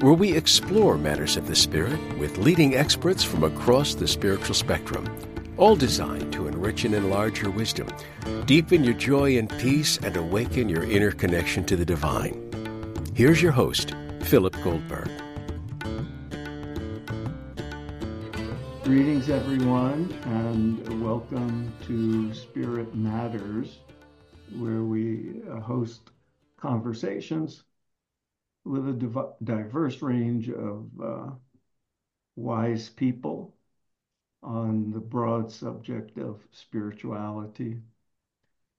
where we explore matters of the spirit with leading experts from across the spiritual spectrum, all designed to enrich and enlarge your wisdom, deepen your joy and peace, and awaken your inner connection to the divine. Here's your host, Philip Goldberg. Greetings, everyone, and welcome to Spirit Matters, where we host conversations with a div- diverse range of uh, wise people on the broad subject of spirituality.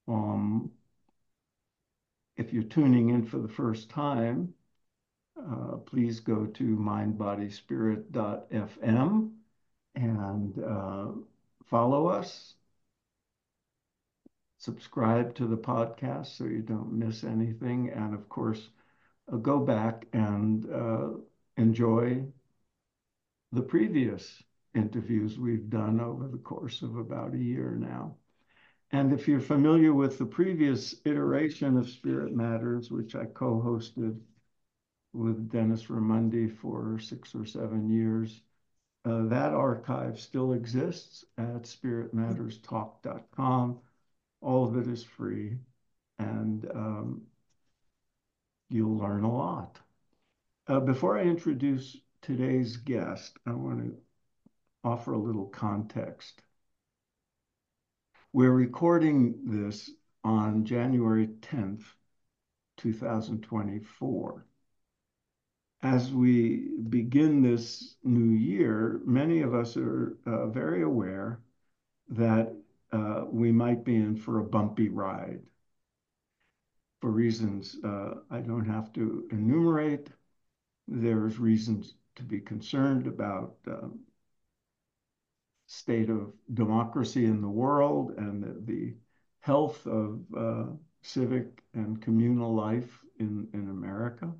Um, if you're tuning in for the first time, uh, please go to mindbodyspirit.fm and uh, follow us. Subscribe to the podcast so you don't miss anything. And of course, go back and uh, enjoy the previous interviews we've done over the course of about a year now. And if you're familiar with the previous iteration of Spirit Matters, which I co hosted with Dennis Raimondi for six or seven years, uh, that archive still exists at spiritmatterstalk.com. All of it is free. And um, you'll learn a lot. Uh, before I introduce today's guest, I want to offer a little context. We're recording this on January 10th, 2024. As we begin this new year, many of us are uh, very aware that uh, we might be in for a bumpy ride for reasons uh, I don't have to enumerate. There's reasons to be concerned about um, state of democracy in the world and the, the health of uh, civic and communal life in, in America.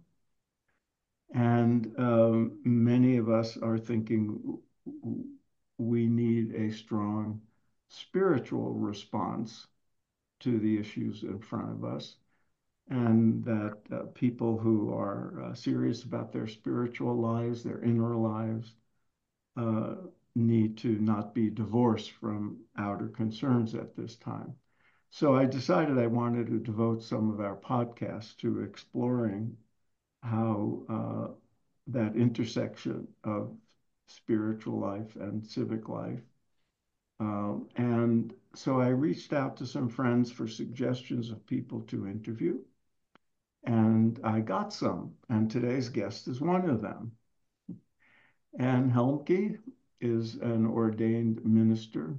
And um, many of us are thinking we need a strong spiritual response to the issues in front of us and that uh, people who are uh, serious about their spiritual lives, their inner lives, uh, need to not be divorced from outer concerns at this time. So I decided I wanted to devote some of our podcasts to exploring how uh, that intersection of spiritual life and civic life. Um, and so I reached out to some friends for suggestions of people to interview. And I got some, and today's guest is one of them. Ann Helmke is an ordained minister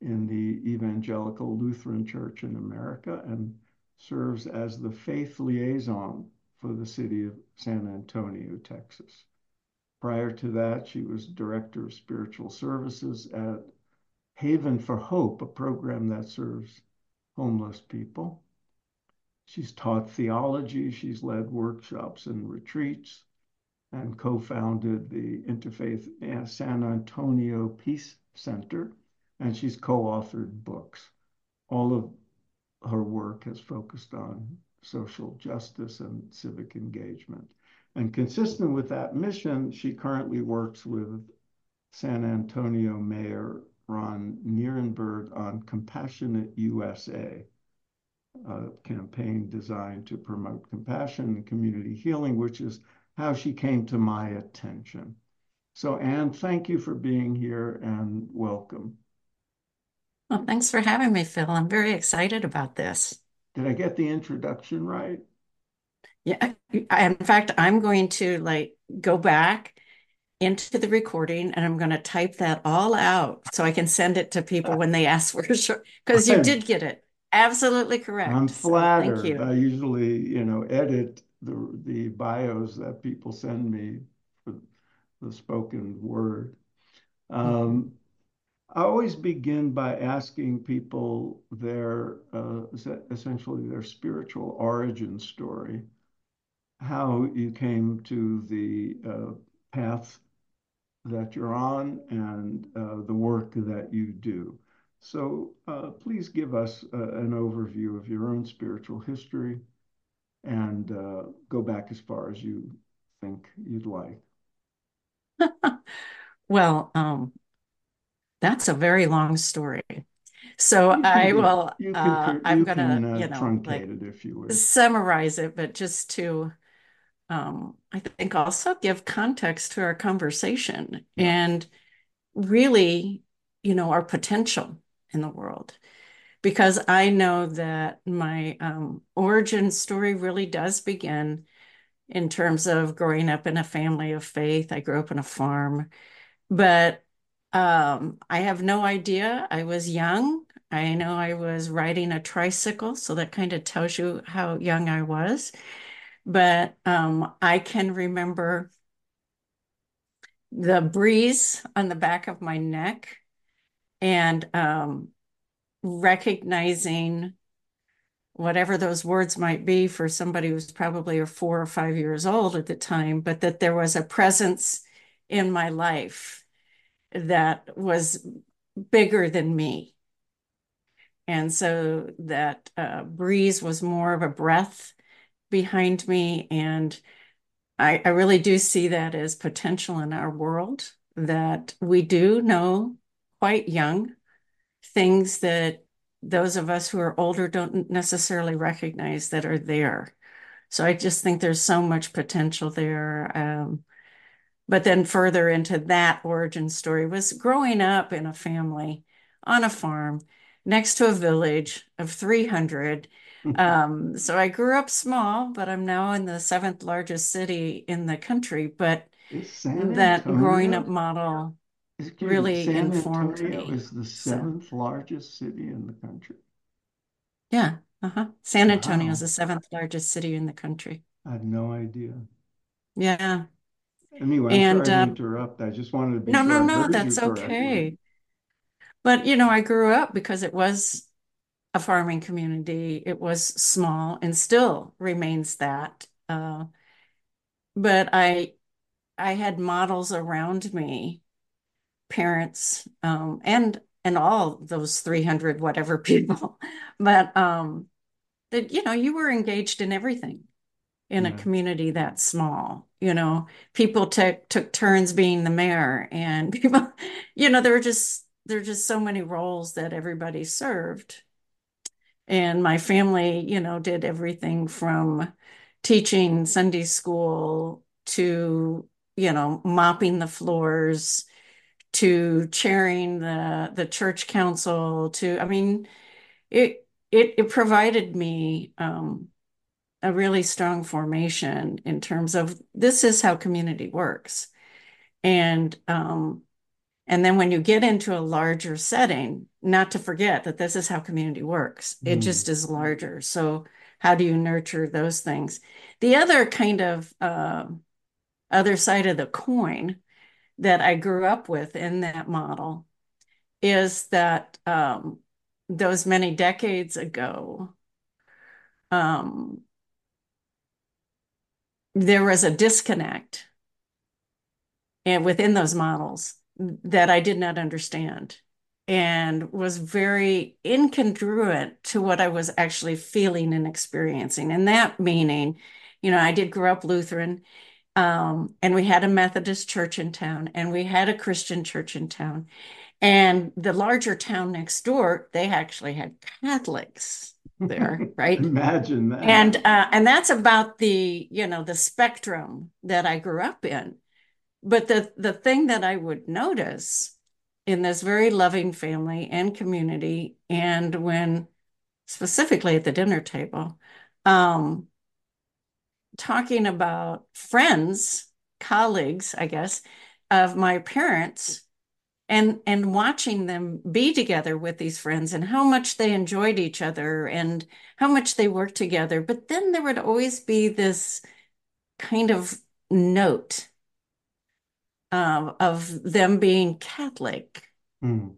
in the Evangelical Lutheran Church in America and serves as the faith liaison for the city of San Antonio, Texas. Prior to that, she was director of spiritual services at Haven for Hope, a program that serves homeless people. She's taught theology, she's led workshops and retreats, and co founded the Interfaith San Antonio Peace Center, and she's co authored books. All of her work has focused on social justice and civic engagement. And consistent with that mission, she currently works with San Antonio Mayor Ron Nirenberg on Compassionate USA, a campaign designed to promote compassion and community healing, which is how she came to my attention. So, Ann, thank you for being here and welcome. Well, thanks for having me, Phil. I'm very excited about this. Did I get the introduction right? Yeah. In fact, I'm going to like go back into the recording and I'm going to type that all out so I can send it to people when they ask for a short because you did get it absolutely correct. I'm flattered. So thank you. I usually, you know, edit the the bios that people send me for the spoken word. Um, I always begin by asking people their uh, essentially their spiritual origin story, how you came to the uh, path that you're on and uh, the work that you do. So uh, please give us uh, an overview of your own spiritual history and uh, go back as far as you think you'd like. well, um, that's a very long story. So I will. uh, I'm gonna, uh, you know, like you summarize it, but just to, um, I think also give context to our conversation yeah. and really, you know, our potential in the world because I know that my um, origin story really does begin in terms of growing up in a family of faith. I grew up in a farm, but um, I have no idea. I was young. I know I was riding a tricycle, so that kind of tells you how young I was. But um, I can remember the breeze on the back of my neck and um, recognizing whatever those words might be for somebody who's probably four or five years old at the time, but that there was a presence in my life that was bigger than me. And so that uh, breeze was more of a breath behind me. And I, I really do see that as potential in our world that we do know quite young things that those of us who are older don't necessarily recognize that are there. So I just think there's so much potential there. Um, but then further into that origin story was growing up in a family on a farm next to a village of 300. um, so I grew up small, but I'm now in the seventh largest city in the country. But that growing up model really San informed Antonio me. is the seventh so, largest city in the country. Yeah. Uh-huh. San Antonio wow. is the seventh largest city in the country. I had no idea. Yeah. Anyway, I'm and, sorry uh, to interrupt. I just wanted to be No, sure no, no, that's okay. But you know, I grew up because it was a farming community. It was small and still remains that. Uh, but I I had models around me parents um, and and all those 300 whatever people. But um that you know you were engaged in everything in yeah. a community that small you know? People took took turns being the mayor and people you know there were just there were just so many roles that everybody served. And my family you know did everything from teaching sunday school to you know mopping the floors to chairing the the church council to I mean it it it provided me um, a really strong formation in terms of this is how community works. And um, and then when you get into a larger setting not to forget that this is how community works. Mm. it just is larger. So how do you nurture those things? The other kind of uh, other side of the coin that I grew up with in that model is that um, those many decades ago, um, there was a disconnect and within those models that I did not understand and was very incongruent to what I was actually feeling and experiencing. And that meaning, you know, I did grow up Lutheran um, and we had a Methodist church in town, and we had a Christian church in town. And the larger town next door, they actually had Catholics there, right? Imagine that. And uh, and that's about the you know the spectrum that I grew up in. But the the thing that I would notice in this very loving family and community, and when specifically at the dinner table, um, talking about friends, colleagues, I guess, of my parents and and watching them be together with these friends and how much they enjoyed each other and how much they worked together but then there would always be this kind of note uh, of them being catholic mm.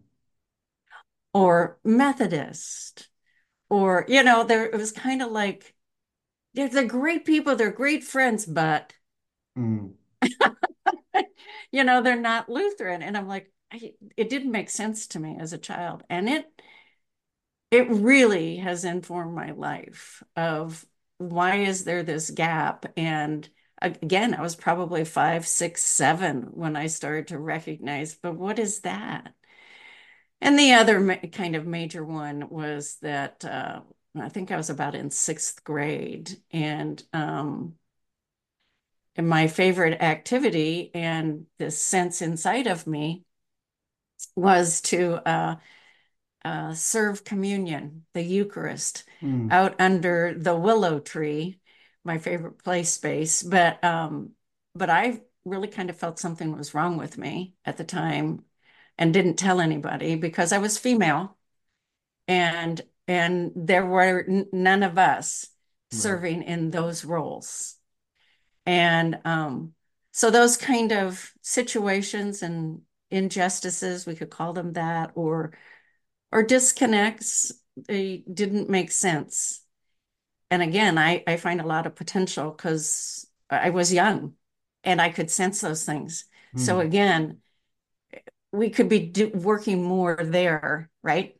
or methodist or you know there it was kind of like they're, they're great people they're great friends but mm. you know they're not lutheran. And i'm like I, it didn't make sense to me as a child. And it it really has informed my life of why is there this gap? And again i was probably five six seven when i started to recognize but what is that? And the other ma- kind of major one was that uh, i think i was about in sixth grade and um, and my favorite activity and this sense inside of me was to uh, uh, serve communion, the Eucharist, mm. out under the willow tree, my favorite play space. But um, but I really kind of felt something was wrong with me at the time, and didn't tell anybody because I was female, and and there were n- none of us right. serving in those roles, and um, so those kind of situations and injustices, we could call them that, or or disconnects, they didn't make sense. And again, I, I find a lot of potential because I was young and I could sense those things. Mm. So hmm. again, we could be do, working more there, right?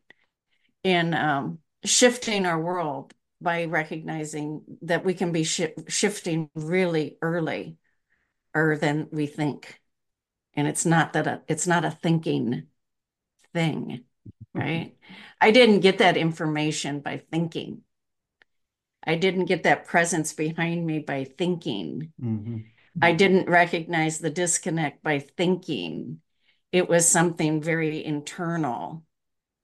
In um, shifting our world by recognizing that we can be sh- shifting really early or than we think. And it's not that a, it's not a thinking thing right? I didn't get that information by thinking. I didn't get that presence behind me by thinking. Mm-hmm. i didn't recognize the disconnect by thinking. It was something very internal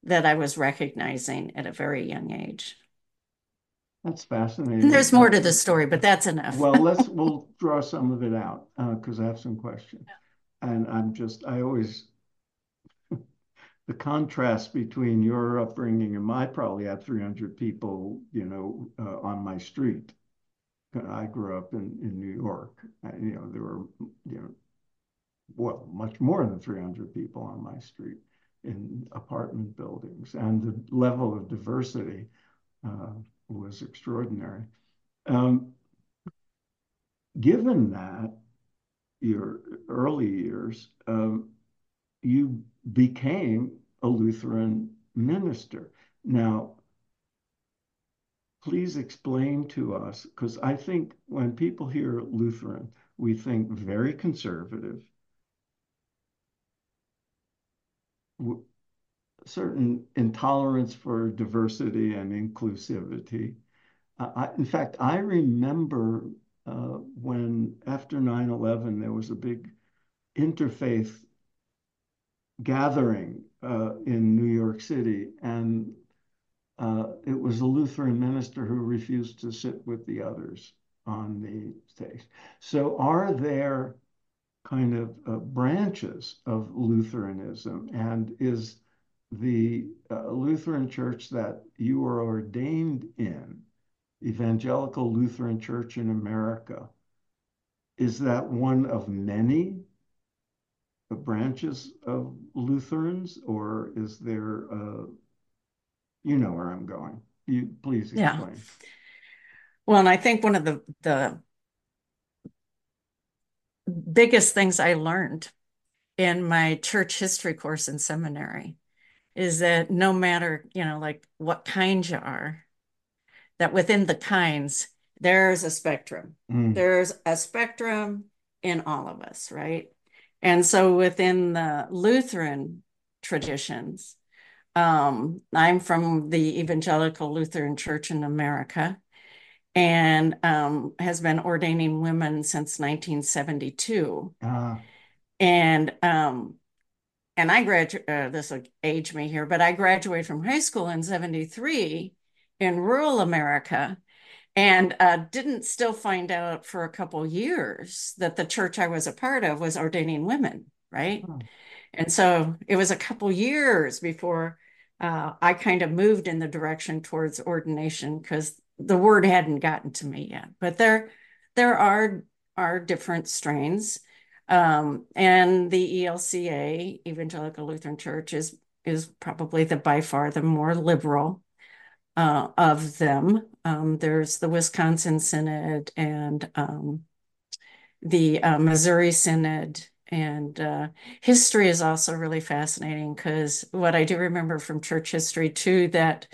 that i was recognizing at a very young age that's fascinating. And there's more to the story, but that's enough. well, let's we'll draw some of it out because uh, I have some questions. And I'm just, I always, the contrast between your upbringing and my probably had 300 people, you know, uh, on my street. I grew up in, in New York. And, you know, there were, you know, well, much more than 300 people on my street in apartment buildings. And the level of diversity uh, was extraordinary. Um, given that, your early years, um, you became a Lutheran minister. Now, please explain to us, because I think when people hear Lutheran, we think very conservative, certain intolerance for diversity and inclusivity. Uh, I, in fact, I remember uh, when after 9-11 there was a big interfaith gathering uh, in New York City and uh, it was a Lutheran minister who refused to sit with the others on the stage. So are there kind of uh, branches of Lutheranism and is the uh, Lutheran church that you were ordained in Evangelical Lutheran Church in America, is that one of many branches of Lutherans, or is there a, you know where I'm going. You please explain. Yeah. Well, and I think one of the the biggest things I learned in my church history course in seminary is that no matter, you know, like what kind you are, that within the kinds, there's a spectrum. Mm. There's a spectrum in all of us, right? And so within the Lutheran traditions, um, I'm from the Evangelical Lutheran Church in America and um, has been ordaining women since 1972. Uh. Ah. And um, and I graduate, uh, this will age me here, but I graduated from high school in 73 in rural America. and uh, didn't still find out for a couple years that the church I was a part of was ordaining women, right? Oh. And so it was a couple years before uh, I kind of moved in the direction towards ordination because the word hadn't gotten to me yet. But there, there are are different strains, um, and the ELCA, Evangelical Lutheran Church, is is probably the by far the more liberal uh, of them. Um, there's the Wisconsin Synod and um, the uh, Missouri Synod. And uh, history is also really fascinating because what I do remember from church history too, that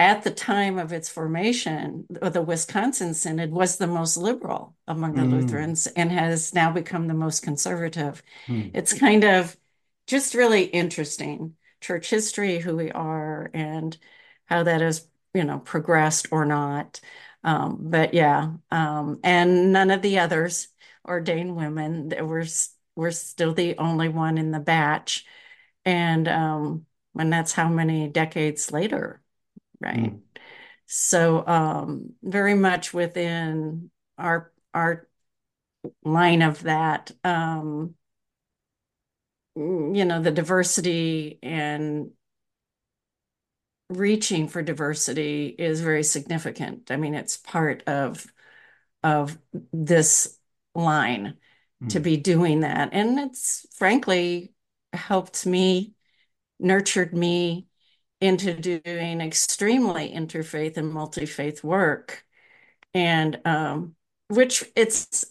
at the time of its formation, the Wisconsin Synod was the most liberal among the mm. Lutherans and has now become the most conservative. Mm. It's kind of just really interesting church history, who we are, and how that has, you know, progressed or not. Um, but yeah, um, and none of the others ordained women. We're we're still the only one in the batch, and um, and that's how many decades later, right? Mm. So um, very much within our our line of that um, you know the diversity and reaching for diversity is very significant. I mean, it's part of of this line mm. to be doing that. And it's frankly helped me, nurtured me into doing extremely interfaith and multi-faith work. And um, which it's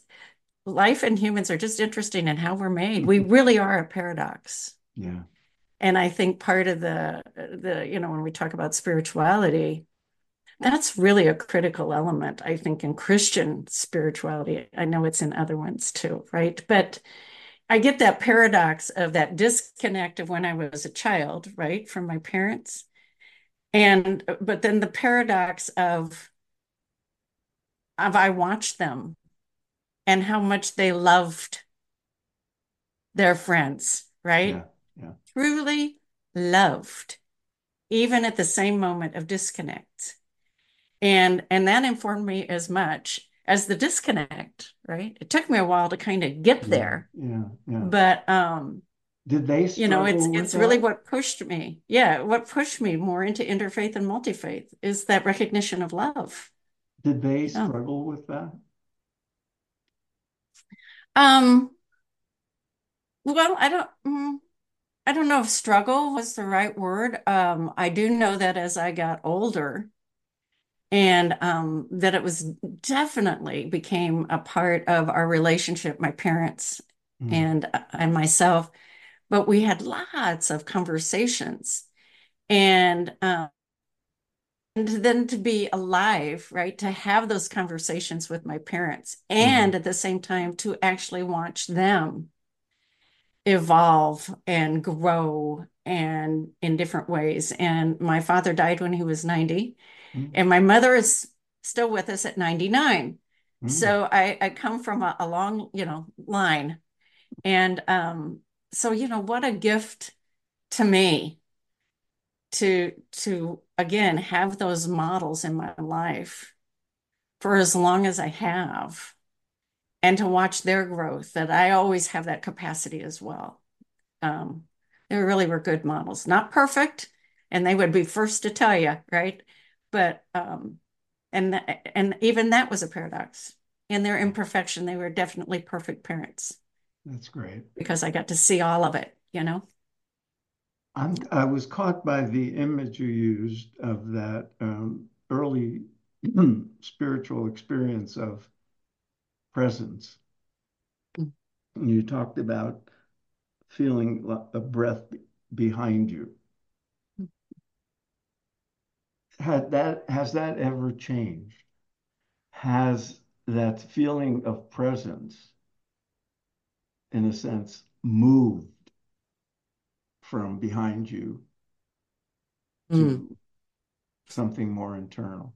life and humans are just interesting in how we're made. We really are a paradox. Yeah. And I think part of the the you know when we talk about spirituality, that's really a critical element I think in Christian spirituality. I know it's in other ones too, right? But I get that paradox of that disconnect of when I was a child, right, from my parents. And but then the paradox of of I watched them and how much they loved their friends, right? Yeah, yeah. Truly loved, even at the same moment of disconnect. And and that informed me as much as the disconnect, right? It took me a while to kind of get there. Yeah, yeah. But um did they you know it's it's that? really what pushed me yeah what pushed me more into interfaith and multi-faith is that recognition of love did they struggle oh. with that um, well, I don't, mm, I don't know if struggle was the right word. Um, I do know that as I got older, and um, that it was definitely became a part of our relationship, my parents mm. and uh, and myself. But we had lots of conversations, and um, and then to be alive, right? To have those conversations with my parents and mm-hmm. at the same time to actually watch them evolve and grow and in different ways. And my father died when he was 90, mm-hmm. and my mother is still with us at 99. Mm-hmm. So I, I come from a, a long, you know, line. And um, so, you know, what a gift to me to to again have those models in my life for as long as I have and to watch their growth that I always have that capacity as well. Um, they really were good models, not perfect, and they would be first to tell you, right? But um, and and even that was a paradox. In their imperfection, they were definitely perfect parents. That's great because I got to see all of it, you know. I'm, i was caught by the image you used of that um, early spiritual experience of presence. Mm. You talked about feeling a breath behind you. Mm. Had that has that ever changed? Has that feeling of presence, in a sense, moved from behind you to mm. something more internal?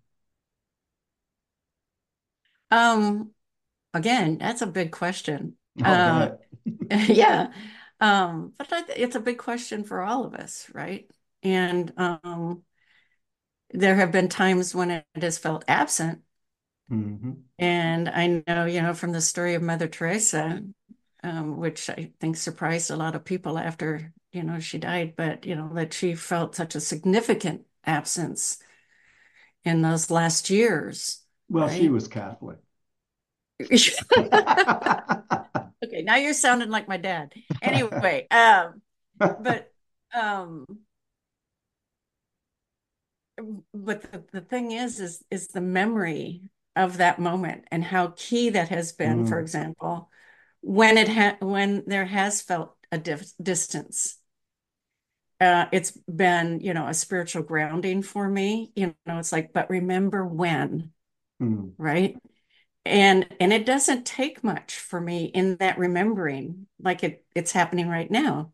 Um, again, that's a big question. Oh, uh, yeah. Um, but it's a big question for all of us, right? And um, there have been times when it has felt absent, Mm-hmm. And I know, you know, from the story of Mother Teresa, um, which I think surprised a lot of people after, you know, she died, but, you know, that she felt such a significant absence in those last years. Well, right? she was Catholic. okay, now you're sounding like my dad. Anyway, um, but um, but the, the thing is, is is the memory of that moment and how key that has been. Mm. For example, when it ha- when there has felt a distance, uh, it's been you know a spiritual grounding for me. You know, it's like, but remember when, mm. right? and and it doesn't take much for me in that remembering like it it's happening right now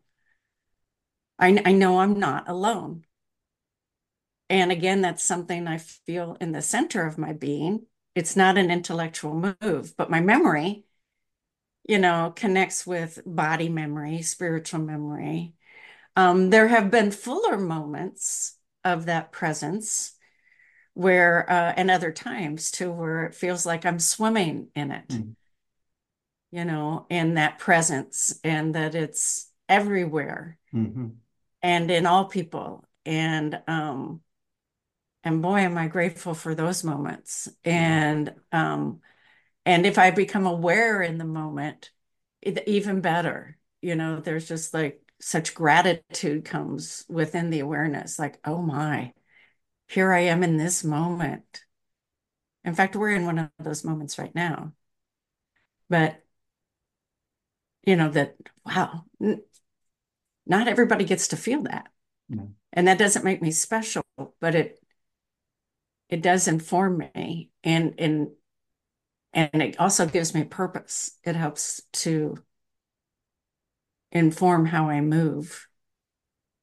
i i know i'm not alone and again that's something i feel in the center of my being it's not an intellectual move but my memory you know connects with body memory spiritual memory um, there have been fuller moments of that presence where uh, and other times too where it feels like i'm swimming in it mm. you know in that presence and that it's everywhere mm-hmm. and in all people and um and boy am i grateful for those moments and um and if i become aware in the moment it, even better you know there's just like such gratitude comes within the awareness like oh my here I am in this moment. In fact, we're in one of those moments right now. But, you know, that, wow, n- not everybody gets to feel that. No. And that doesn't make me special, but it, it does inform me and, and, and it also gives me purpose. It helps to inform how I move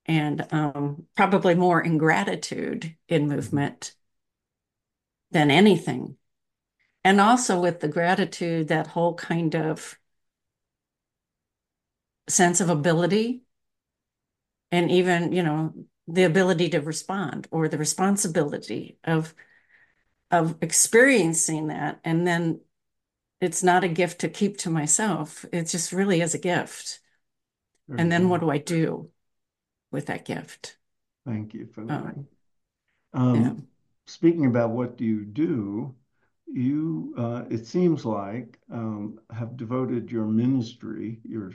and um, probably more in gratitude in movement than anything. And also with the gratitude, that whole kind of sense of ability and even, you know, the ability to respond or the responsibility of of experiencing that and then it's not a gift to keep to myself it just really is a gift and then what do i do with that gift. Thank you for that. Um, um, yeah. Speaking about what do you do, you uh, it seems like um, have devoted your ministry, your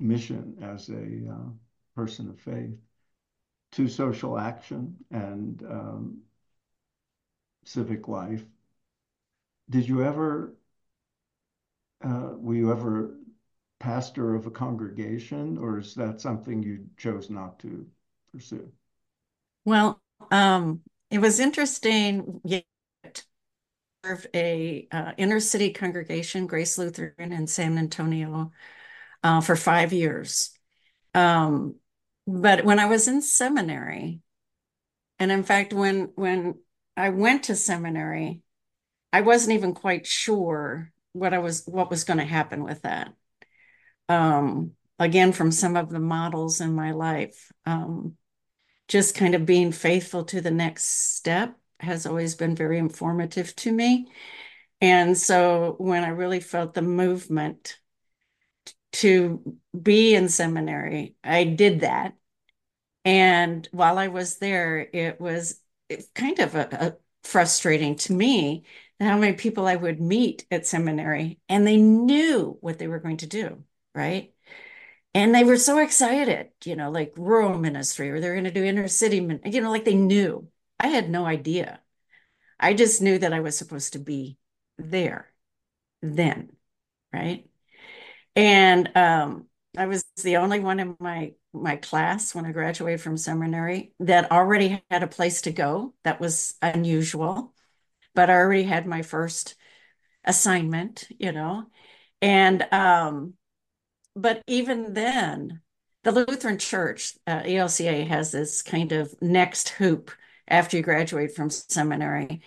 mission as a uh, person of faith, to social action and um, civic life. Did you ever? Uh, were you ever pastor of a congregation, or is that something you chose not to pursue? Well, um, it was interesting. Yeah, served a uh, inner city congregation, Grace Lutheran in San Antonio, uh, for five years. Um, but when I was in seminary, and in fact, when when I went to seminary, I wasn't even quite sure what I was what was going to happen with that um, again from some of the models in my life. Um, just kind of being faithful to the next step has always been very informative to me. And so when I really felt the movement to be in seminary, I did that. And while I was there, it was kind of a, a frustrating to me how many people I would meet at seminary and they knew what they were going to do right? And they were so excited, you know, like rural ministry or they're going to do inner city, you know, like they knew. I had no idea. I just knew that I was supposed to be there then, right? And um, I was the only one in my my class when I graduated from seminary that already had a place to go. That was unusual, but I already had my first assignment, you know, and um, but even then, the Lutheran Church, uh, ELCA, has this kind of next hoop after you graduate from seminary,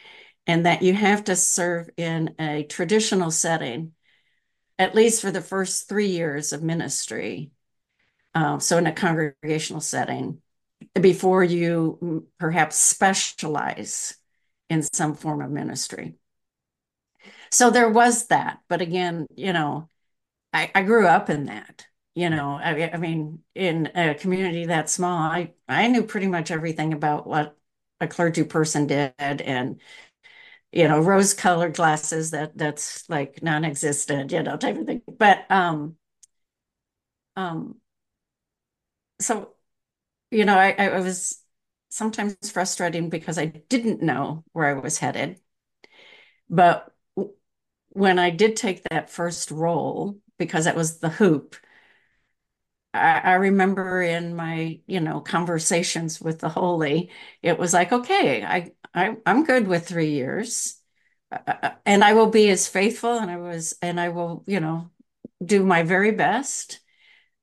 and that you have to serve in a traditional setting, at least for the first three years of ministry. Uh, so, in a congregational setting, before you perhaps specialize in some form of ministry. so there was that. But again, you know, I, I grew up in that. You know, I, I mean, in a community that small, I, I knew pretty much everything about what a clergy person did and you know rose colored glasses that that's like non-existent you know type of thing but um um so you know I, I was sometimes frustrating because I didn't know where I was headed. But when I did take that first role because that was the hoop I, I remember in my you know conversations with the holy it was like okay I, I I'm good with three years. Uh, uh, and I will be as faithful and I was and I will you know do my very best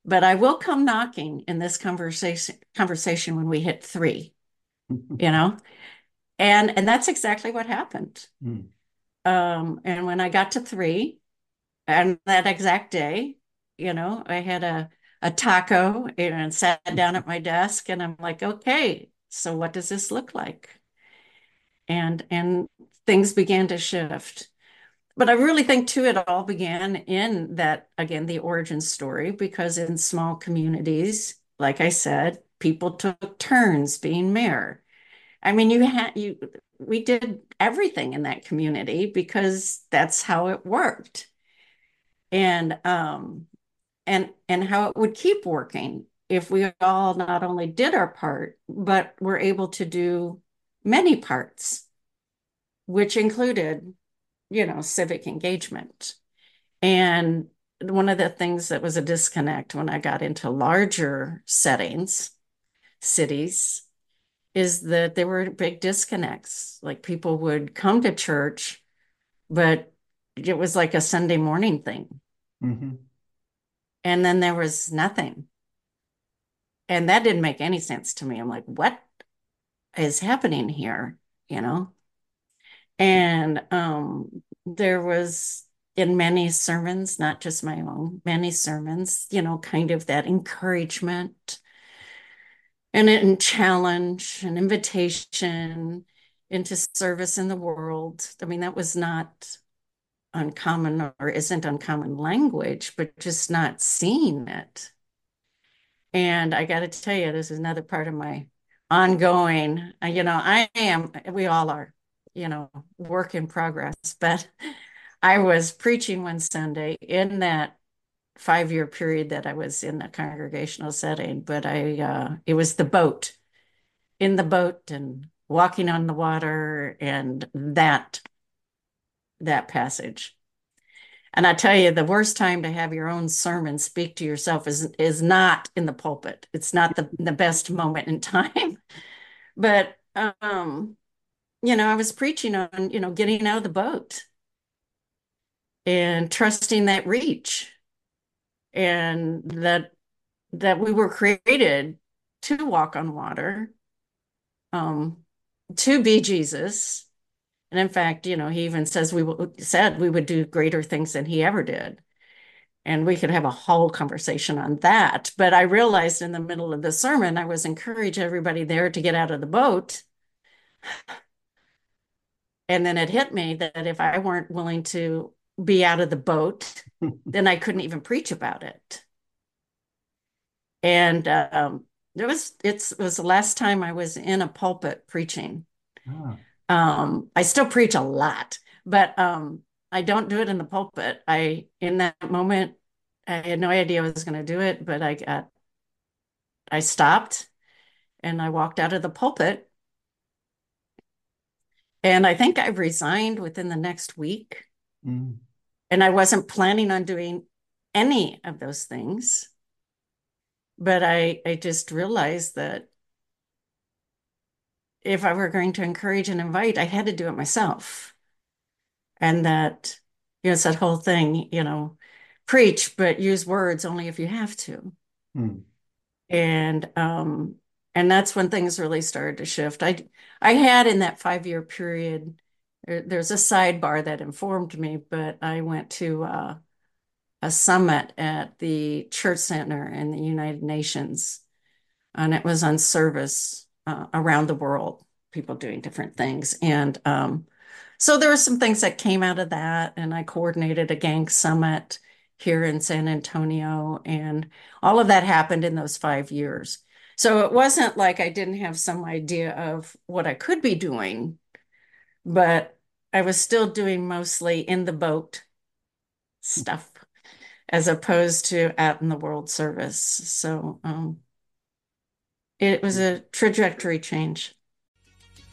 but I will come knocking in this conversation conversation when we hit three you know and and that's exactly what happened mm. um and when I got to three and that exact day you know I had a a taco and sat down at my desk and I'm like, okay, so what does this look like? And and things began to shift. But I really think too, it all began in that again, the origin story, because in small communities, like I said, people took turns being mayor. I mean, you had you we did everything in that community because that's how it worked. And um and and how it would keep working if we all not only did our part but were able to do many parts which included you know civic engagement and one of the things that was a disconnect when i got into larger settings cities is that there were big disconnects like people would come to church but it was like a sunday morning thing mm-hmm and then there was nothing. And that didn't make any sense to me. I'm like, what is happening here? You know? And um, there was in many sermons, not just my own, many sermons, you know, kind of that encouragement and a challenge, an invitation into service in the world. I mean, that was not uncommon or isn't uncommon language, but just not seeing it. And I got to tell you, this is another part of my ongoing, you know, I am, we all are, you know, work in progress. But I was preaching one Sunday in that five year period that I was in the congregational setting, but I, uh, it was the boat, in the boat and walking on the water and that that passage. And I tell you, the worst time to have your own sermon speak to yourself is is not in the pulpit. It's not the, the best moment in time. but um, you know, I was preaching on, you know, getting out of the boat and trusting that reach and that that we were created to walk on water, um, to be Jesus and in fact, you know, he even says we said we would do greater things than he ever did. And we could have a whole conversation on that. But I realized in the middle of the sermon, I was encourage everybody there to get out of the boat. And then it hit me that if I weren't willing to be out of the boat, then I couldn't even preach about it. And um, it was it's, it was the last time I was in a pulpit preaching. Ah. Um, I still preach a lot, but um, I don't do it in the pulpit. I in that moment, I had no idea I was going to do it, but I got, I stopped, and I walked out of the pulpit, and I think I resigned within the next week, mm. and I wasn't planning on doing any of those things, but I I just realized that if I were going to encourage and invite, I had to do it myself. And that, you know, it's that whole thing, you know, preach, but use words only if you have to. Hmm. And um, and that's when things really started to shift. I I had in that five year period, there, there's a sidebar that informed me, but I went to uh, a summit at the Church Center in the United Nations, and it was on service uh, around the world, people doing different things. And um, so there were some things that came out of that, and I coordinated a gang summit here in San Antonio, and all of that happened in those five years. So it wasn't like I didn't have some idea of what I could be doing, but I was still doing mostly in the boat stuff as opposed to out in the world service. So um, it was a trajectory change.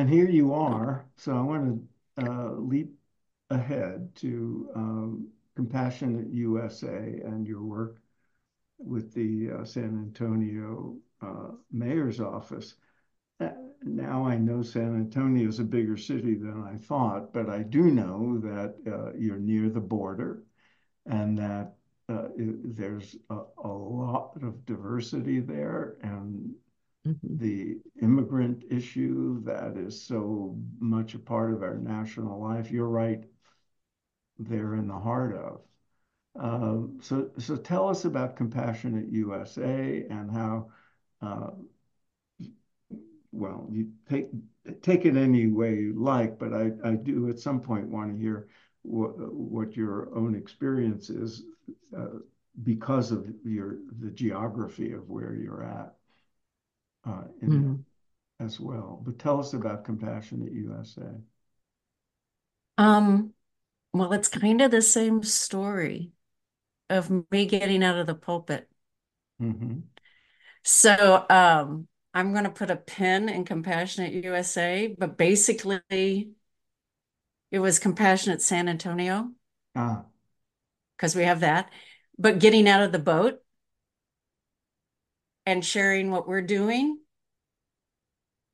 And here you are. So I want to uh, leap ahead to um, Compassionate USA and your work with the uh, San Antonio uh, mayor's office. Uh, now I know San Antonio is a bigger city than I thought, but I do know that uh, you're near the border and that uh, it, there's a, a, lot of diversity there and mm-hmm. the immigrant issue that is so much a part of our national life. You're right there in the heart of. Um, so, so tell us about Compassionate USA and how, uh, well, you take take it any way you like, but I, I do at some point want to hear what, what your own experience is uh, because of your the geography of where you're at uh, mm-hmm. as well. But tell us about Compassionate USA. Um, well, it's kind of the same story of me getting out of the pulpit. Mm-hmm. So um, I'm going to put a pin in Compassionate USA, but basically, it was Compassionate San Antonio. Ah. Because we have that. But getting out of the boat and sharing what we're doing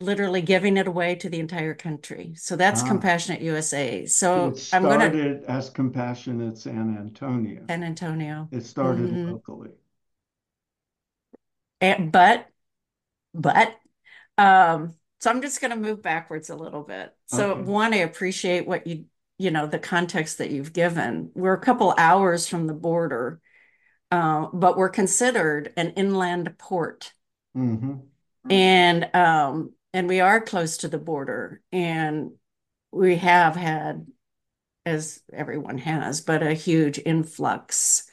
literally giving it away to the entire country. So that's ah. Compassionate USA. So it started I'm going to as Compassionate San Antonio. San Antonio. It started mm-hmm. locally. And, but, but, um, so I'm just going to move backwards a little bit. So okay. one, I appreciate what you, you know, the context that you've given. We're a couple hours from the border, uh, but we're considered an inland port. Mm-hmm. And um, and we are close to the border and we have had as everyone has but a huge influx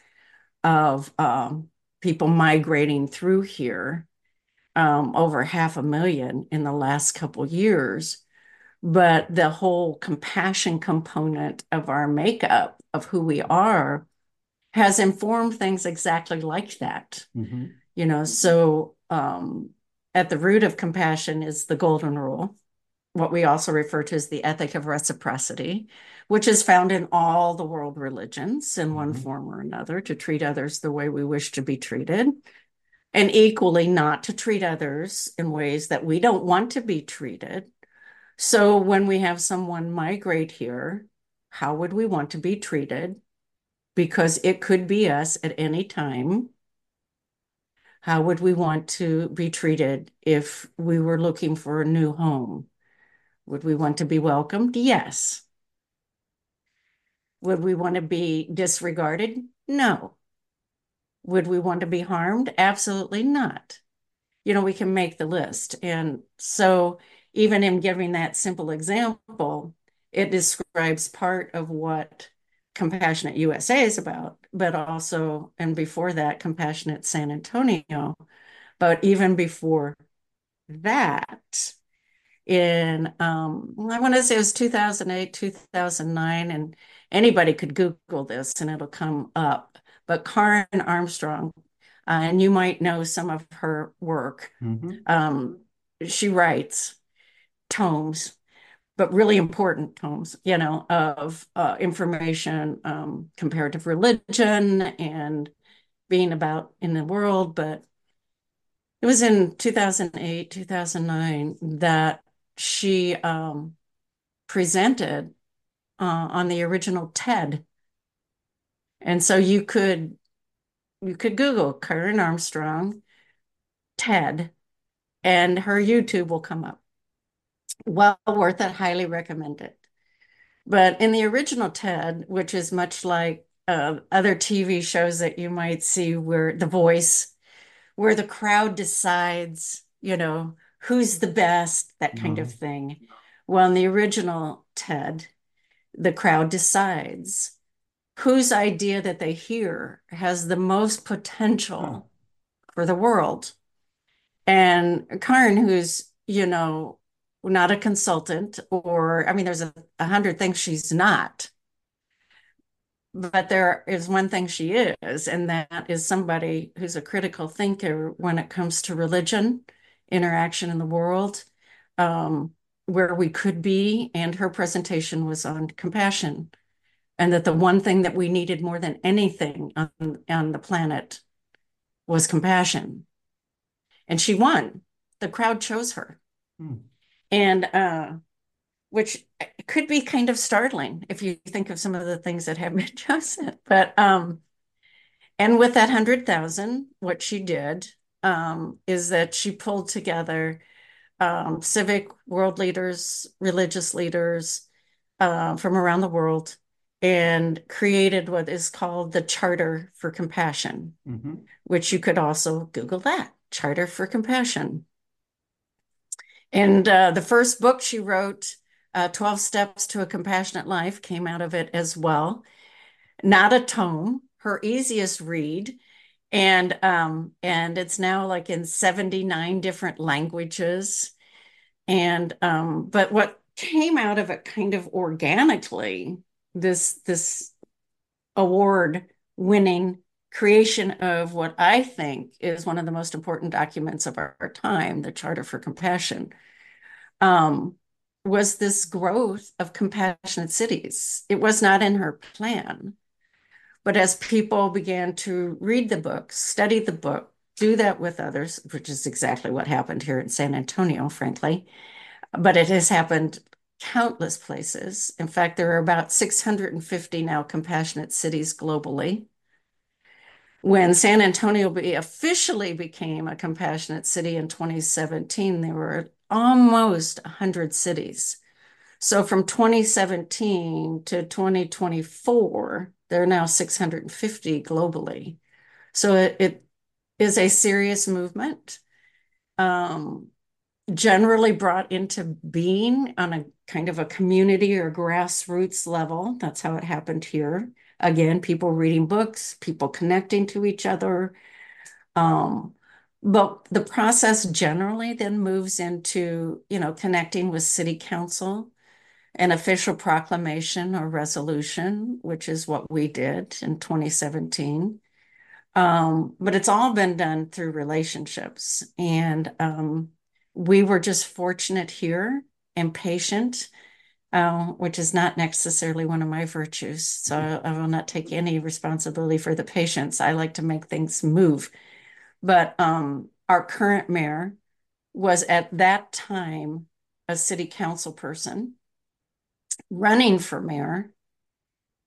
of um, people migrating through here um, over half a million in the last couple years but the whole compassion component of our makeup of who we are has informed things exactly like that mm-hmm. you know so um, at the root of compassion is the golden rule, what we also refer to as the ethic of reciprocity, which is found in all the world religions in one mm-hmm. form or another to treat others the way we wish to be treated, and equally not to treat others in ways that we don't want to be treated. So when we have someone migrate here, how would we want to be treated? Because it could be us at any time how would we want to be treated if we were looking for a new home? Would we want to be welcomed? Yes. Would we want to be disregarded? No. Would we want to be harmed? Absolutely not. You know, we can make the list. And so, even in giving that simple example, it describes part of what Compassionate USA is about, but also, and before that, Compassionate San Antonio. But even before that, in, um, I want to say it was 2008, 2009, and anybody could Google this and it'll come up. But Karen Armstrong, uh, and you might know some of her work, mm-hmm. um, she writes tomes but really important tomes, you know, of uh, information, um, comparative religion, and being about in the world. But it was in 2008, 2009 that she um, presented uh, on the original TED. And so you could you could Google Karen Armstrong TED, and her YouTube will come up. Well worth it, highly recommend it. But in the original TED, which is much like uh, other TV shows that you might see where The Voice, where the crowd decides, you know, who's the best, that kind mm-hmm. of thing. Well, in the original TED, the crowd decides whose idea that they hear has the most potential for the world. And Karen, who's, you know, not a consultant, or I mean, there's a, a hundred things she's not. But there is one thing she is, and that is somebody who's a critical thinker when it comes to religion, interaction in the world, um, where we could be. And her presentation was on compassion, and that the one thing that we needed more than anything on, on the planet was compassion. And she won. The crowd chose her. Hmm and uh, which could be kind of startling if you think of some of the things that have been chosen. But um, and with that hundred thousand, what she did um, is that she pulled together um, civic world leaders, religious leaders uh, from around the world, and created what is called the Charter for Compassion, mm-hmm. which you could also Google that Charter for Compassion. And uh, the first book she wrote, uh, 12 Steps to a Compassionate Life, came out of it as well. Not a tome, her easiest read. And um, and it's now like in 79 different languages. And um, but what came out of it kind of organically, this this award winning creation of what I think is one of the most important documents of our, our time, the Charter for Compassion, um, was this growth of compassionate cities. It was not in her plan. But as people began to read the book, study the book, do that with others, which is exactly what happened here in San Antonio, frankly, but it has happened countless places. In fact, there are about 650 now compassionate cities globally when San Antonio be officially became a compassionate city in 2017, there were almost 100 cities. So from 2017 to 2024, there are now 650 globally. So it, it is a serious movement, um, generally brought into being on a kind of a community or grassroots level. That's how it happened here again, people reading books, people connecting to each other. Um, but the process generally then moves into, you know, connecting with city council, an official proclamation or resolution, which is what we did in 2017. Um, but it's all been done through relationships. And um, we were just fortunate here and patient uh, which is not necessarily one of my virtues. So mm-hmm. I will not take any responsibility for the patience. I like to make things move. But um, our current mayor was at that time a city council person running for mayor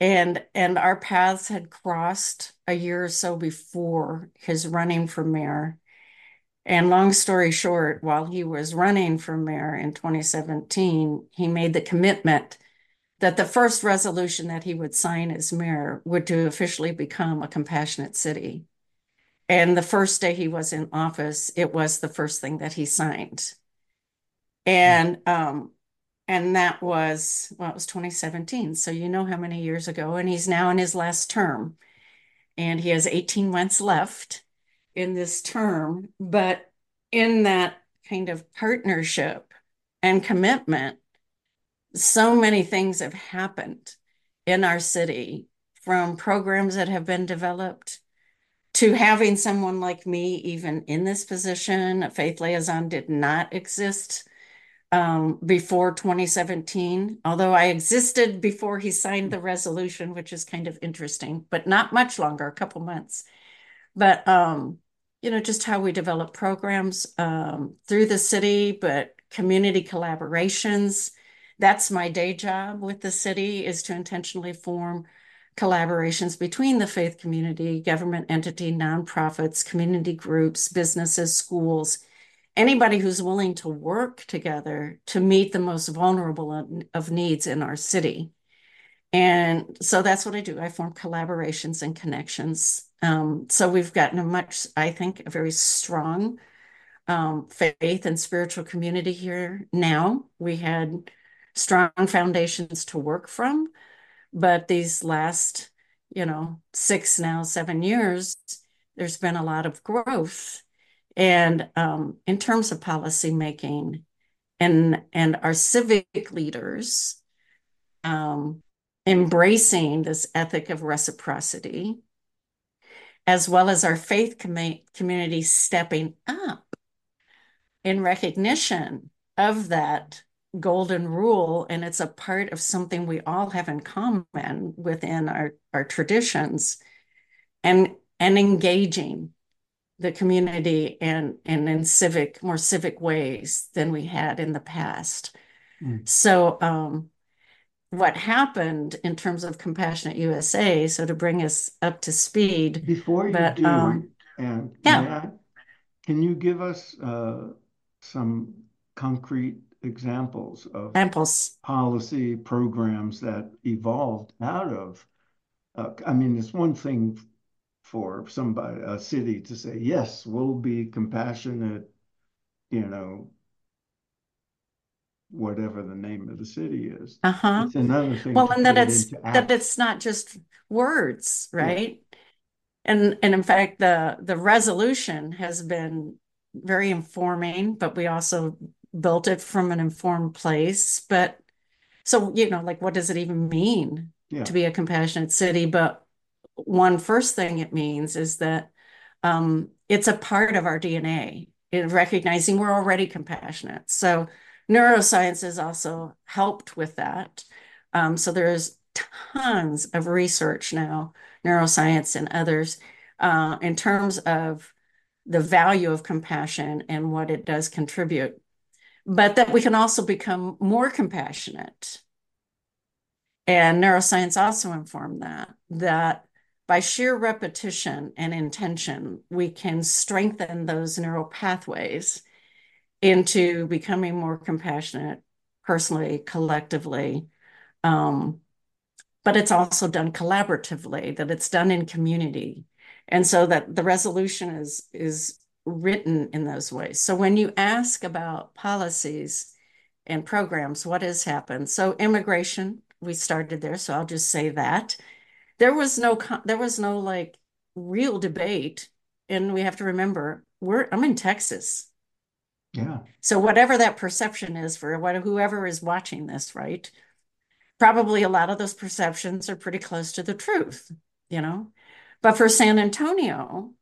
and and our paths had crossed a year or so before his running for mayor and long story short, while he was running for mayor in 2017, he made the commitment that the first resolution that he would sign as mayor would to officially become a compassionate city. And the first day he was in office, it was the first thing that he signed. And um, and that was well, it was 2017. So you know how many years ago. And he's now in his last term. And he has 18 months left in this term, but in that kind of partnership and commitment, so many things have happened in our city from programs that have been developed to having someone like me even in this position. A faith liaison did not exist um, before 2017, although I existed before he signed the resolution, which is kind of interesting, but not much longer, a couple months. But um, you know, just how we develop programs um, through the city, but community collaborations. That's my day job with the city is to intentionally form collaborations between the faith community, government entity, nonprofits, community groups, businesses, schools, anybody who's willing to work together to meet the most vulnerable of needs in our city. And so that's what I do. I form collaborations and connections. Um, so we've gotten a much, I think, a very strong um, faith and spiritual community here now. We had strong foundations to work from, but these last, you know, six now, seven years, there's been a lot of growth. And um, in terms of policy making and and our civic leaders um, embracing this ethic of reciprocity, as well as our faith com- community stepping up in recognition of that golden rule and it's a part of something we all have in common within our, our traditions and and engaging the community and and in civic more civic ways than we had in the past mm. so um, what happened in terms of compassionate usa so to bring us up to speed. Before you but, do um, and yeah. I, can you give us uh, some concrete examples of examples. policy programs that evolved out of uh, i mean it's one thing for somebody a city to say yes we'll be compassionate you know whatever the name of the city is uh-huh it's another thing well and that it's that it's not just words right yeah. and and in fact the the resolution has been very informing but we also built it from an informed place. But so, you know, like what does it even mean yeah. to be a compassionate city? But one first thing it means is that um, it's a part of our DNA in recognizing we're already compassionate. So neuroscience has also helped with that. Um, so there's tons of research now, neuroscience and others, uh, in terms of the value of compassion and what it does contribute but that we can also become more compassionate. And neuroscience also informed that, that by sheer repetition and intention, we can strengthen those neural pathways into becoming more compassionate personally, collectively. Um, but it's also done collaboratively, that it's done in community. And so that the resolution is, is written in those ways. So when you ask about policies and programs, what has happened? So immigration, we started there, so I'll just say that. There was no there was no like real debate and we have to remember we're I'm in Texas. Yeah. So whatever that perception is for what whoever is watching this, right? Probably a lot of those perceptions are pretty close to the truth, you know. But for San Antonio,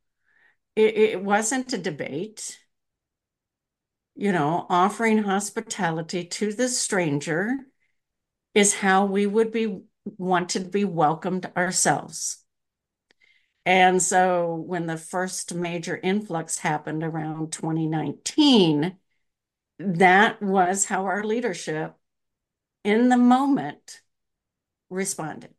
it, it wasn't a debate. You know, offering hospitality to the stranger is how we would be wanted to be welcomed ourselves. And so when the first major influx happened around 2019, that was how our leadership in the moment responded.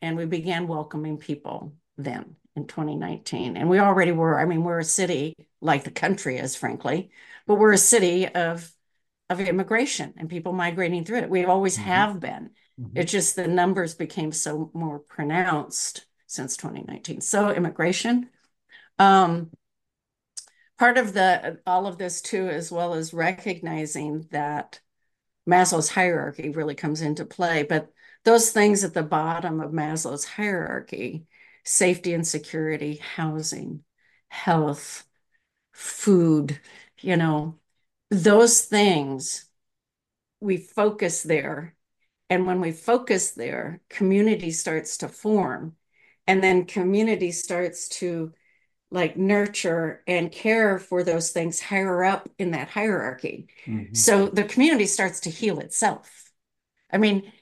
And we began welcoming people then in 2019. And we already were, I mean, we're a city like the country is, frankly, but we're a city of of immigration and people migrating through it. We always mm-hmm. have been. Mm-hmm. It's just the numbers became so more pronounced since 2019. So immigration. Um, part of the all of this too, as well as recognizing that Maslow's hierarchy really comes into play, but those things at the bottom of Maslow's hierarchy safety and security, housing, health, food, you know, those things, we focus there. And when we focus there, community starts to form. And then community starts to like nurture and care for those things higher up in that hierarchy. Mm-hmm. So the community starts to heal itself. I mean,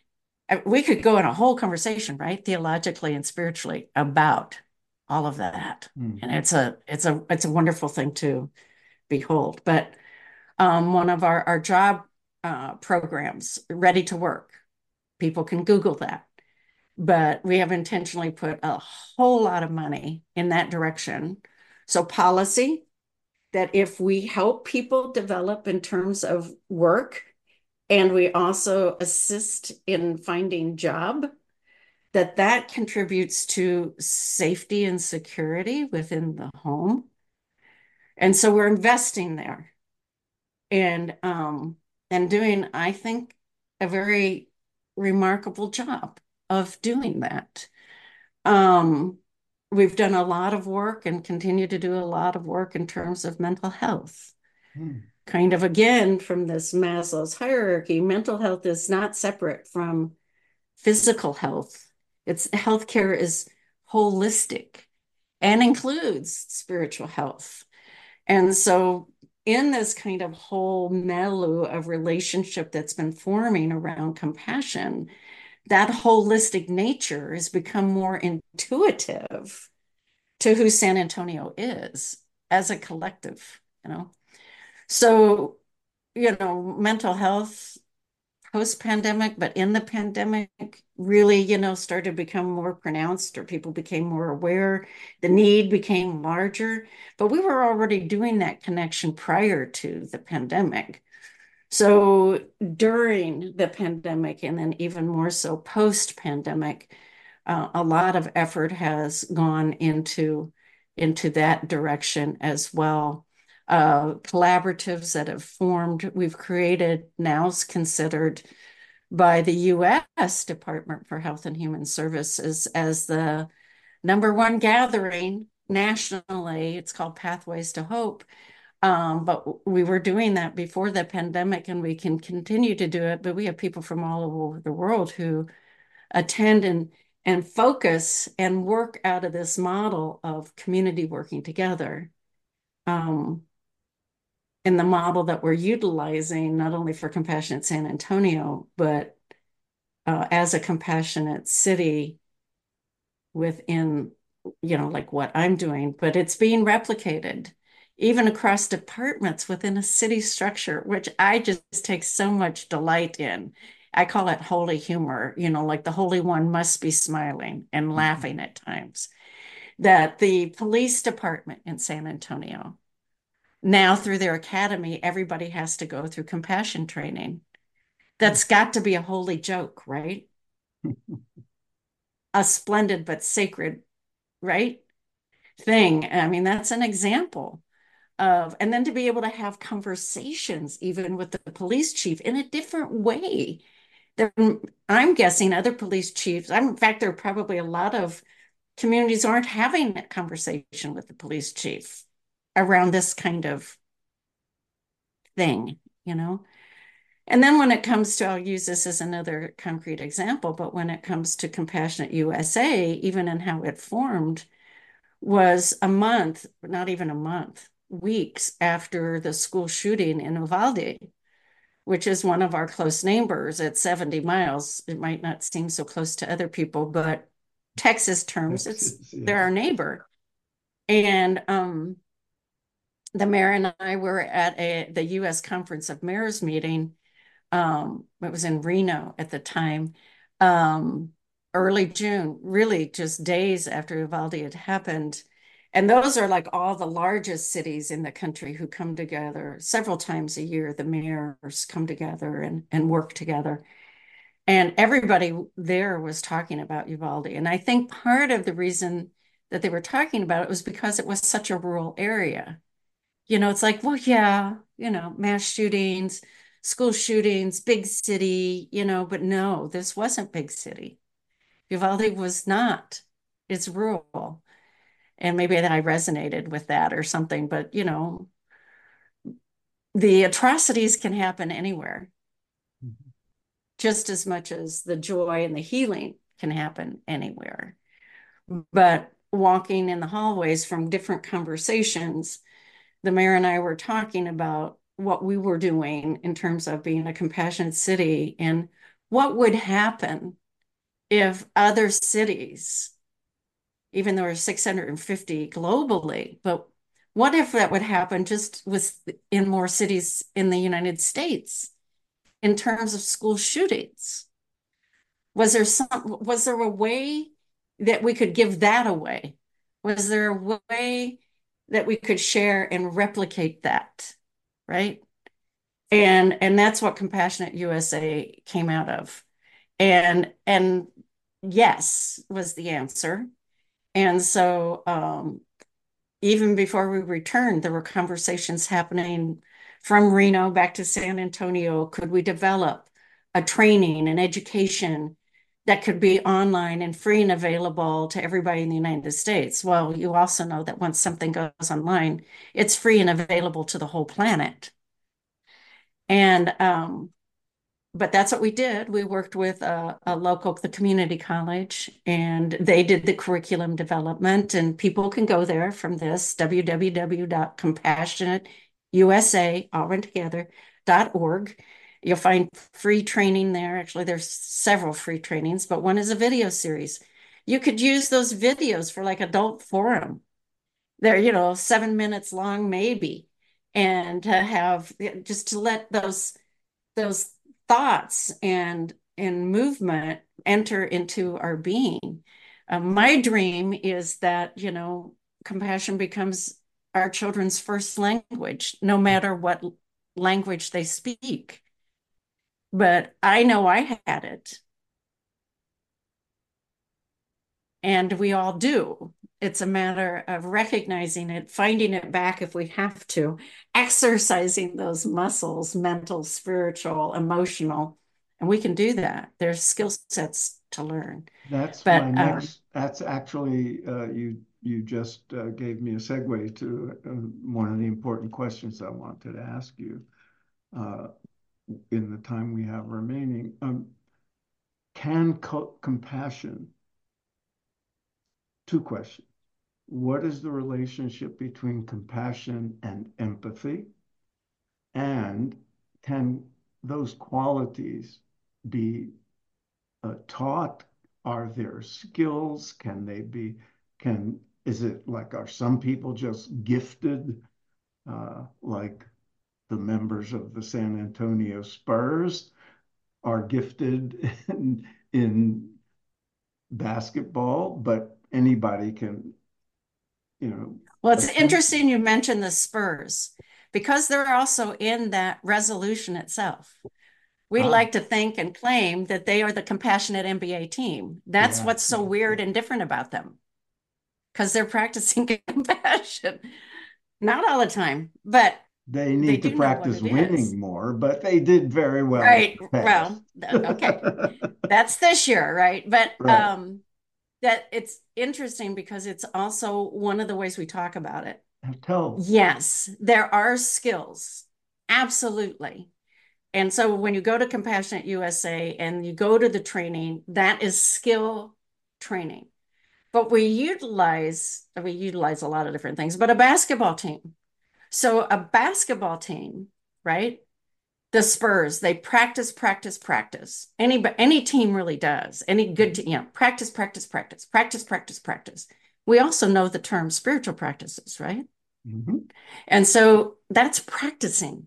we could go in a whole conversation, right, theologically and spiritually about all of that, mm. and it's a it's a it's a wonderful thing to behold. But um, one of our, our job uh, programs, Ready to Work. People can Google that. But we have intentionally put a whole lot of money in that direction. So, policy that if we help people develop in terms of work and we also assist in finding job, that that contributes to safety and security within the home. And so we're investing there and um and doing, I think, a very remarkable job of doing that. Um, we've done a lot of work and continue to do a lot of work in terms of mental health. Hmm. Kind of again from this Maslow's hierarchy, mental health is not separate from physical health. It's healthcare is holistic and includes spiritual health. And so in this kind of whole milieu of relationship that's been forming around compassion, that holistic nature has become more intuitive to who San Antonio is as a collective, you know. So, you know, mental health post pandemic, but in the pandemic, really, you know, started to become more pronounced or people became more aware. The need became larger, but we were already doing that connection prior to the pandemic. So during the pandemic, and then even more so post pandemic, uh, a lot of effort has gone into into that direction as well. Uh, collaboratives that have formed, we've created now considered by the U.S. Department for Health and Human Services as the number one gathering nationally. It's called Pathways to Hope. Um, but we were doing that before the pandemic, and we can continue to do it. But we have people from all over the world who attend and and focus and work out of this model of community working together. Um, in the model that we're utilizing, not only for Compassionate San Antonio, but uh, as a compassionate city within, you know, like what I'm doing, but it's being replicated even across departments within a city structure, which I just take so much delight in. I call it holy humor, you know, like the Holy One must be smiling and mm-hmm. laughing at times. That the police department in San Antonio, now through their academy, everybody has to go through compassion training. That's got to be a holy joke, right? a splendid but sacred, right? Thing. I mean, that's an example of, and then to be able to have conversations even with the police chief in a different way. There, I'm guessing other police chiefs, I'm, in fact, there are probably a lot of communities aren't having that conversation with the police chief around this kind of thing, you know? And then when it comes to, I'll use this as another concrete example, but when it comes to Compassionate USA, even in how it formed, was a month, not even a month, weeks after the school shooting in Uvalde, which is one of our close neighbors at 70 miles. It might not seem so close to other people, but Texas terms, Texas, it's yeah. they're our neighbor. And um, the mayor and I were at a the U.S. Conference of Mayors meeting. Um, it was in Reno at the time, um, early June, really just days after Uvalde had happened. And those are like all the largest cities in the country who come together several times a year. The mayors come together and, and work together. And everybody there was talking about Uvalde. And I think part of the reason that they were talking about it was because it was such a rural area you know, it's like, well, yeah, you know, mass shootings, school shootings, big city, you know, but no, this wasn't big city. Uvalde was not. It's rural. And maybe I resonated with that or something, but you know, the atrocities can happen anywhere. Mm-hmm. Just as much as the joy and the healing can happen anywhere. But walking in the hallways from different conversations, the mayor and I were talking about what we were doing in terms of being a compassionate city and what would happen if other cities, even though there are 650 globally, but What if that would happen just with in more cities in the United States in terms of school shootings? Was there some was there a way that we could give that away? Was there a way that we could share and replicate that? Right? And and that's what Compassionate USA came out of. And and yes was the answer. And so um, even before we returned, there were conversations happening from Reno back to San Antonio. Could we develop a training and education that could be online and free and available to everybody in the United States? Well, you also know that once something goes online, it's free and available to the whole planet. And um, but that's what we did. We worked with a, a, local, the community college, and they did the curriculum development. And people can go there from this www.compassionateusa, all run together, .org. You'll find free training there. Actually, there's several free trainings, but one is a video series. You could use those videos for like adult forum. They're, you know, seven minutes long, maybe, and to have just to let those those thoughts and and movement enter into our being. Uh, my dream is that you know compassion becomes our children's first language, no matter what language they speak. But I know I had it. And we all do. It's a matter of recognizing it, finding it back if we have to, exercising those muscles, mental, spiritual, emotional. And we can do that. There's skill sets to learn. That's but, my um, next. Um, that's actually uh, you. You just uh, gave me a segue to uh, one of the important questions I wanted to ask you uh, in the time we have remaining. Um, can co compassion? Two questions what is the relationship between compassion and empathy? And can those qualities be uh, taught? Are there skills? Can they be, can, is it like, are some people just gifted, uh, like the members of the San Antonio Spurs are gifted in, in basketball, but anybody can you know. Well, it's interesting you mentioned the Spurs because they're also in that resolution itself. We ah. like to think and claim that they are the compassionate NBA team. That's yeah, what's so yeah, weird yeah. and different about them because they're practicing compassion. Not all the time, but they need they to practice winning is. more, but they did very well. Right. Well, okay. That's this year, right? But right. um that it's interesting because it's also one of the ways we talk about it. Tell. Yes, there are skills. Absolutely. And so when you go to Compassionate USA and you go to the training, that is skill training. But we utilize, we utilize a lot of different things, but a basketball team. So a basketball team, right? The Spurs, they practice, practice, practice. Any any team really does. Any good team, you know, practice, practice, practice, practice, practice, practice. We also know the term spiritual practices, right? Mm-hmm. And so that's practicing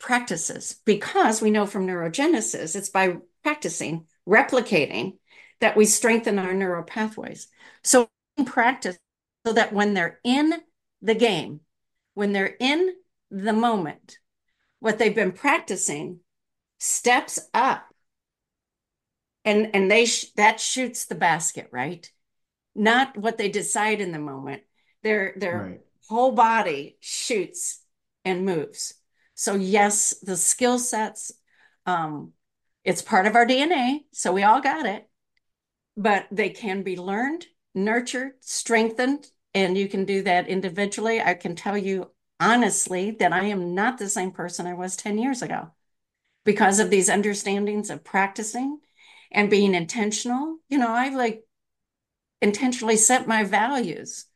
practices because we know from neurogenesis, it's by practicing, replicating that we strengthen our neural pathways. So practice so that when they're in the game, when they're in the moment, what they've been practicing steps up. And and they sh- that shoots the basket right? Not what they decide in the moment. Their their right. whole body shoots and moves. So yes the skill sets um it's part of our dna so we all got it. But they can be learned nurtured strengthened and you can do that individually. I can tell you honestly that I am not the same person I was 10 years ago because of these understandings of practicing and being intentional. You know, I've like intentionally set my values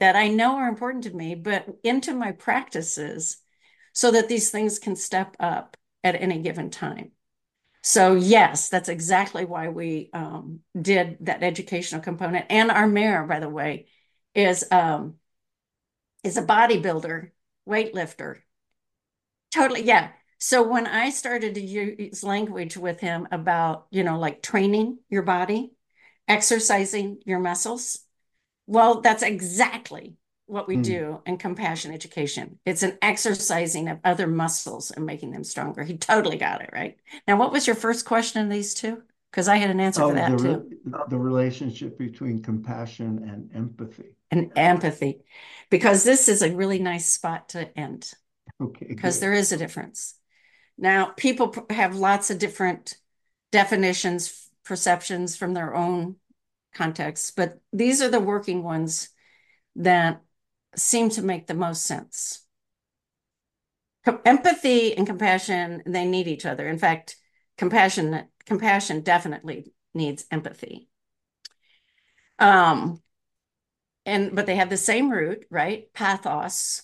that I know are important to me, but into my practices so that these things can step up at any given time. So, yes, that's exactly why we um, did that educational component. And our mayor, by the way, is um, is a bodybuilder, weightlifter. Totally, yeah. So when I started to use language with him about, you know, like training your body, exercising your muscles, well, that's exactly what we mm. do in compassion education. It's an exercising of other muscles and making them stronger. He totally got it right. Now, what was your first question of these two? Because I had an answer oh, for that the, too. The relationship between compassion and empathy. And empathy, because this is a really nice spot to end. Okay. Because there is a difference. Now, people have lots of different definitions, perceptions from their own contexts, but these are the working ones that seem to make the most sense. Empathy and compassion, they need each other. In fact, compassion, compassion definitely needs empathy. Um, and but they have the same root, right? Pathos,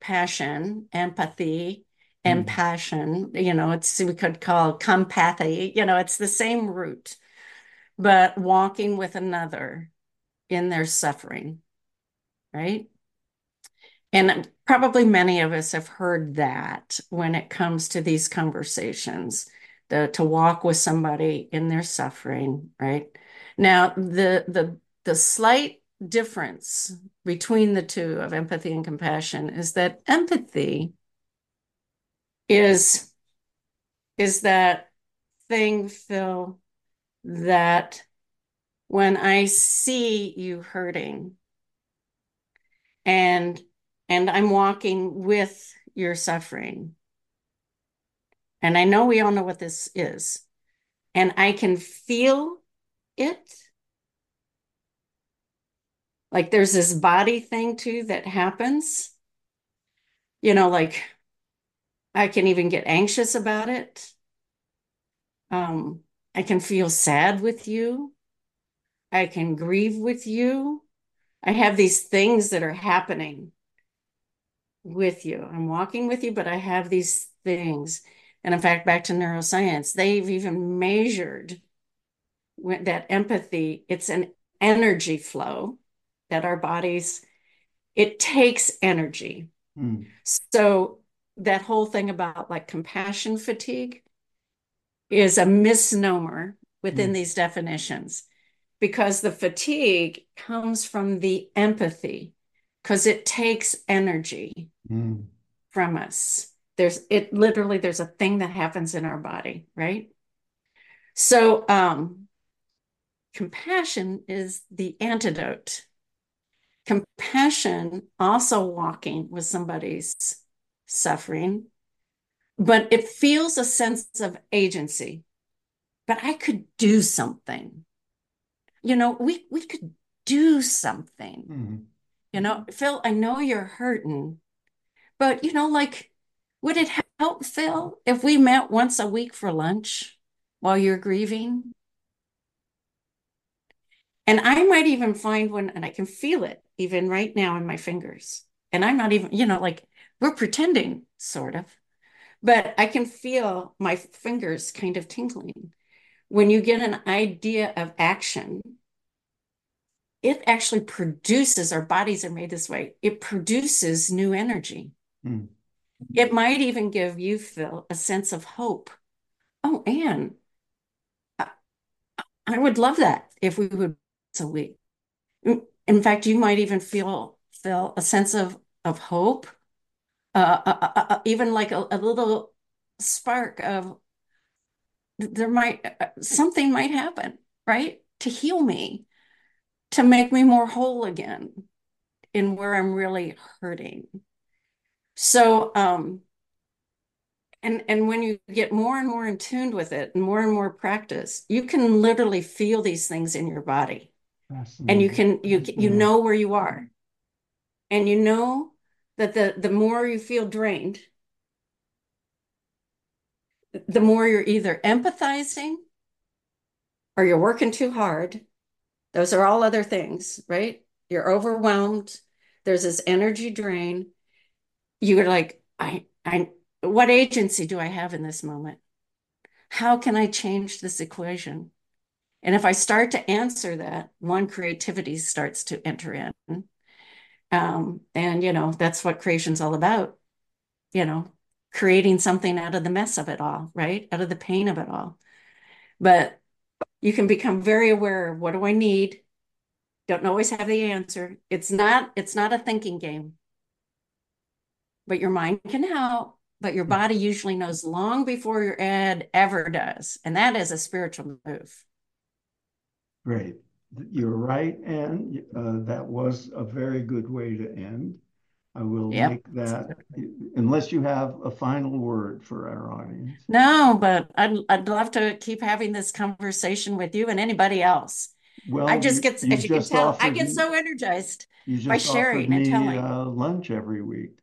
passion, empathy, and mm. passion. You know, it's we could call compathy. You know, it's the same root, but walking with another in their suffering, right? And probably many of us have heard that when it comes to these conversations, the to walk with somebody in their suffering, right? Now, the the the slight difference between the two of empathy and compassion is that empathy is is that thing, Phil, that when I see you hurting and and I'm walking with your suffering. And I know we all know what this is. And I can feel it. Like there's this body thing too that happens. You know, like I can even get anxious about it. Um, I can feel sad with you. I can grieve with you. I have these things that are happening with you. I'm walking with you, but I have these things. And in fact, back to neuroscience, they've even measured that empathy, it's an energy flow that our bodies, it takes energy. Mm. So that whole thing about like compassion fatigue is a misnomer within mm. these definitions because the fatigue comes from the empathy because it takes energy mm. from us there's it literally there's a thing that happens in our body right so um compassion is the antidote compassion also walking with somebody's suffering, but it feels a sense of agency. But I could do something. You know, we we could do something. Mm-hmm. You know, Phil, I know you're hurting, but you know, like, would it help, Phil, if we met once a week for lunch while you're grieving? And I might even find one, and I can feel it even right now in my fingers. And I'm not even, you know, like we're pretending, sort of, but I can feel my fingers kind of tingling. When you get an idea of action, it actually produces, our bodies are made this way, it produces new energy. Mm. It might even give you, Phil, a sense of hope. Oh, Ann, I, I would love that if we would so we in fact you might even feel feel a sense of of hope uh, uh, uh, uh, even like a, a, little spark of there might uh, something might happen right? To heal me to make me more whole again in where i'm really hurting so um and and when you get more and more in tune with it and more and more practice you can literally feel these things in your body. And you can you you know where you are. And you know that the the more you feel drained the more you're either empathizing or you're working too hard. Those are all other things right? You're overwhelmed. There's this energy drain you're like i i what agency do i have in this moment how can i change this equation and if i start to answer that one creativity starts to enter in Um, and, you know, that's what creation's all about, you know, creating something out of the mess of it all, right? Out of the pain of it all. But you can become very aware of what do I need? Don't always have the answer. It's not, it's not a thinking game. But your mind can help, but your body usually knows long before your head ever does. And that is a spiritual move. Great. You're right, and uh, that was a very good way to end. I will Yep. make that, unless you have a final word for our audience. No, but I'd I'd love to keep having this conversation with you and anybody else. Well, I just get, you as you can just tell, I get me- so energized. by sharing offered and me, telling. uh, lunch every week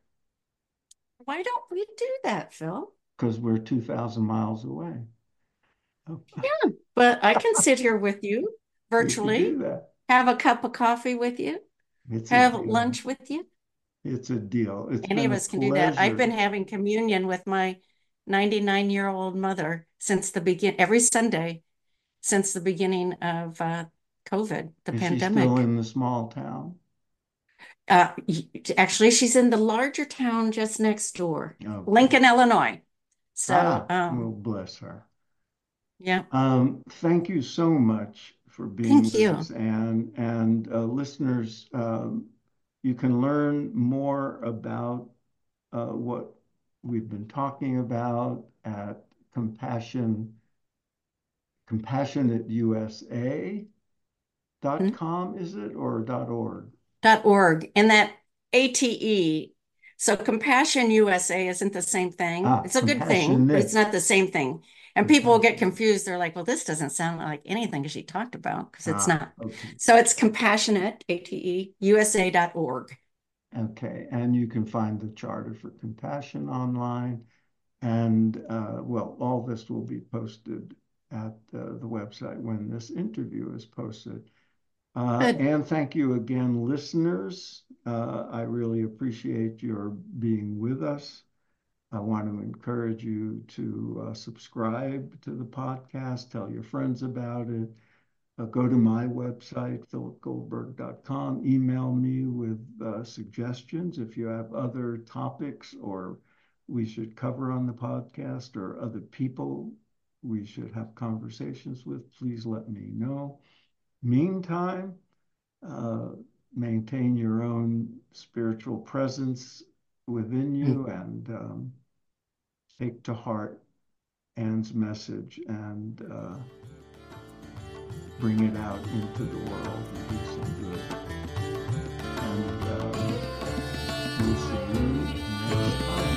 Why don't we do that, Phil? because we're 2,000 miles away. Oh, But I can sit here with you virtually, have a cup of coffee with you, It's have lunch with you. It's a deal. It's Any of us can do that. I've been having communion with my 99 year old mother since the begin every Sunday since the beginning of uh, COVID, the Is pandemic. still in the small town? Uh, actually, she's in the larger town just next door, Okay. Lincoln, Illinois. So, Ah, um, well, bless her. yeah, Um, thank you so much for being Thank with you. us, and and uh, listeners, um, you can learn more about uh, what we've been talking about at compassion compassionateusa.com, is it or dot .org? Org and that ATE. So Compassion USA isn't the same thing. Ah, It's a good thing, but it's not the same thing. And people will get confused. They're like, well, this doesn't sound like anything she talked about because it's Ah, not. okay. So it's compassionate, ATE, USA.org. Okay, and you can find the Charter for Compassion online. And uh, well, all this will be posted at uh, the website when this interview is posted. Uh, and thank you again, listeners. Uh, I really appreciate your being with us. I want to encourage you to uh, subscribe to the podcast, tell your friends about it. Uh, go to my website, philipgoldberg.com. Email me with uh, suggestions if you have other topics or we should cover on the podcast or other people we should have conversations with. Please let me know. Meantime, uh, maintain your own spiritual presence within you and um, take to heart Ann's message and uh, bring it out into the world and do some good. And um, we'll see you next time.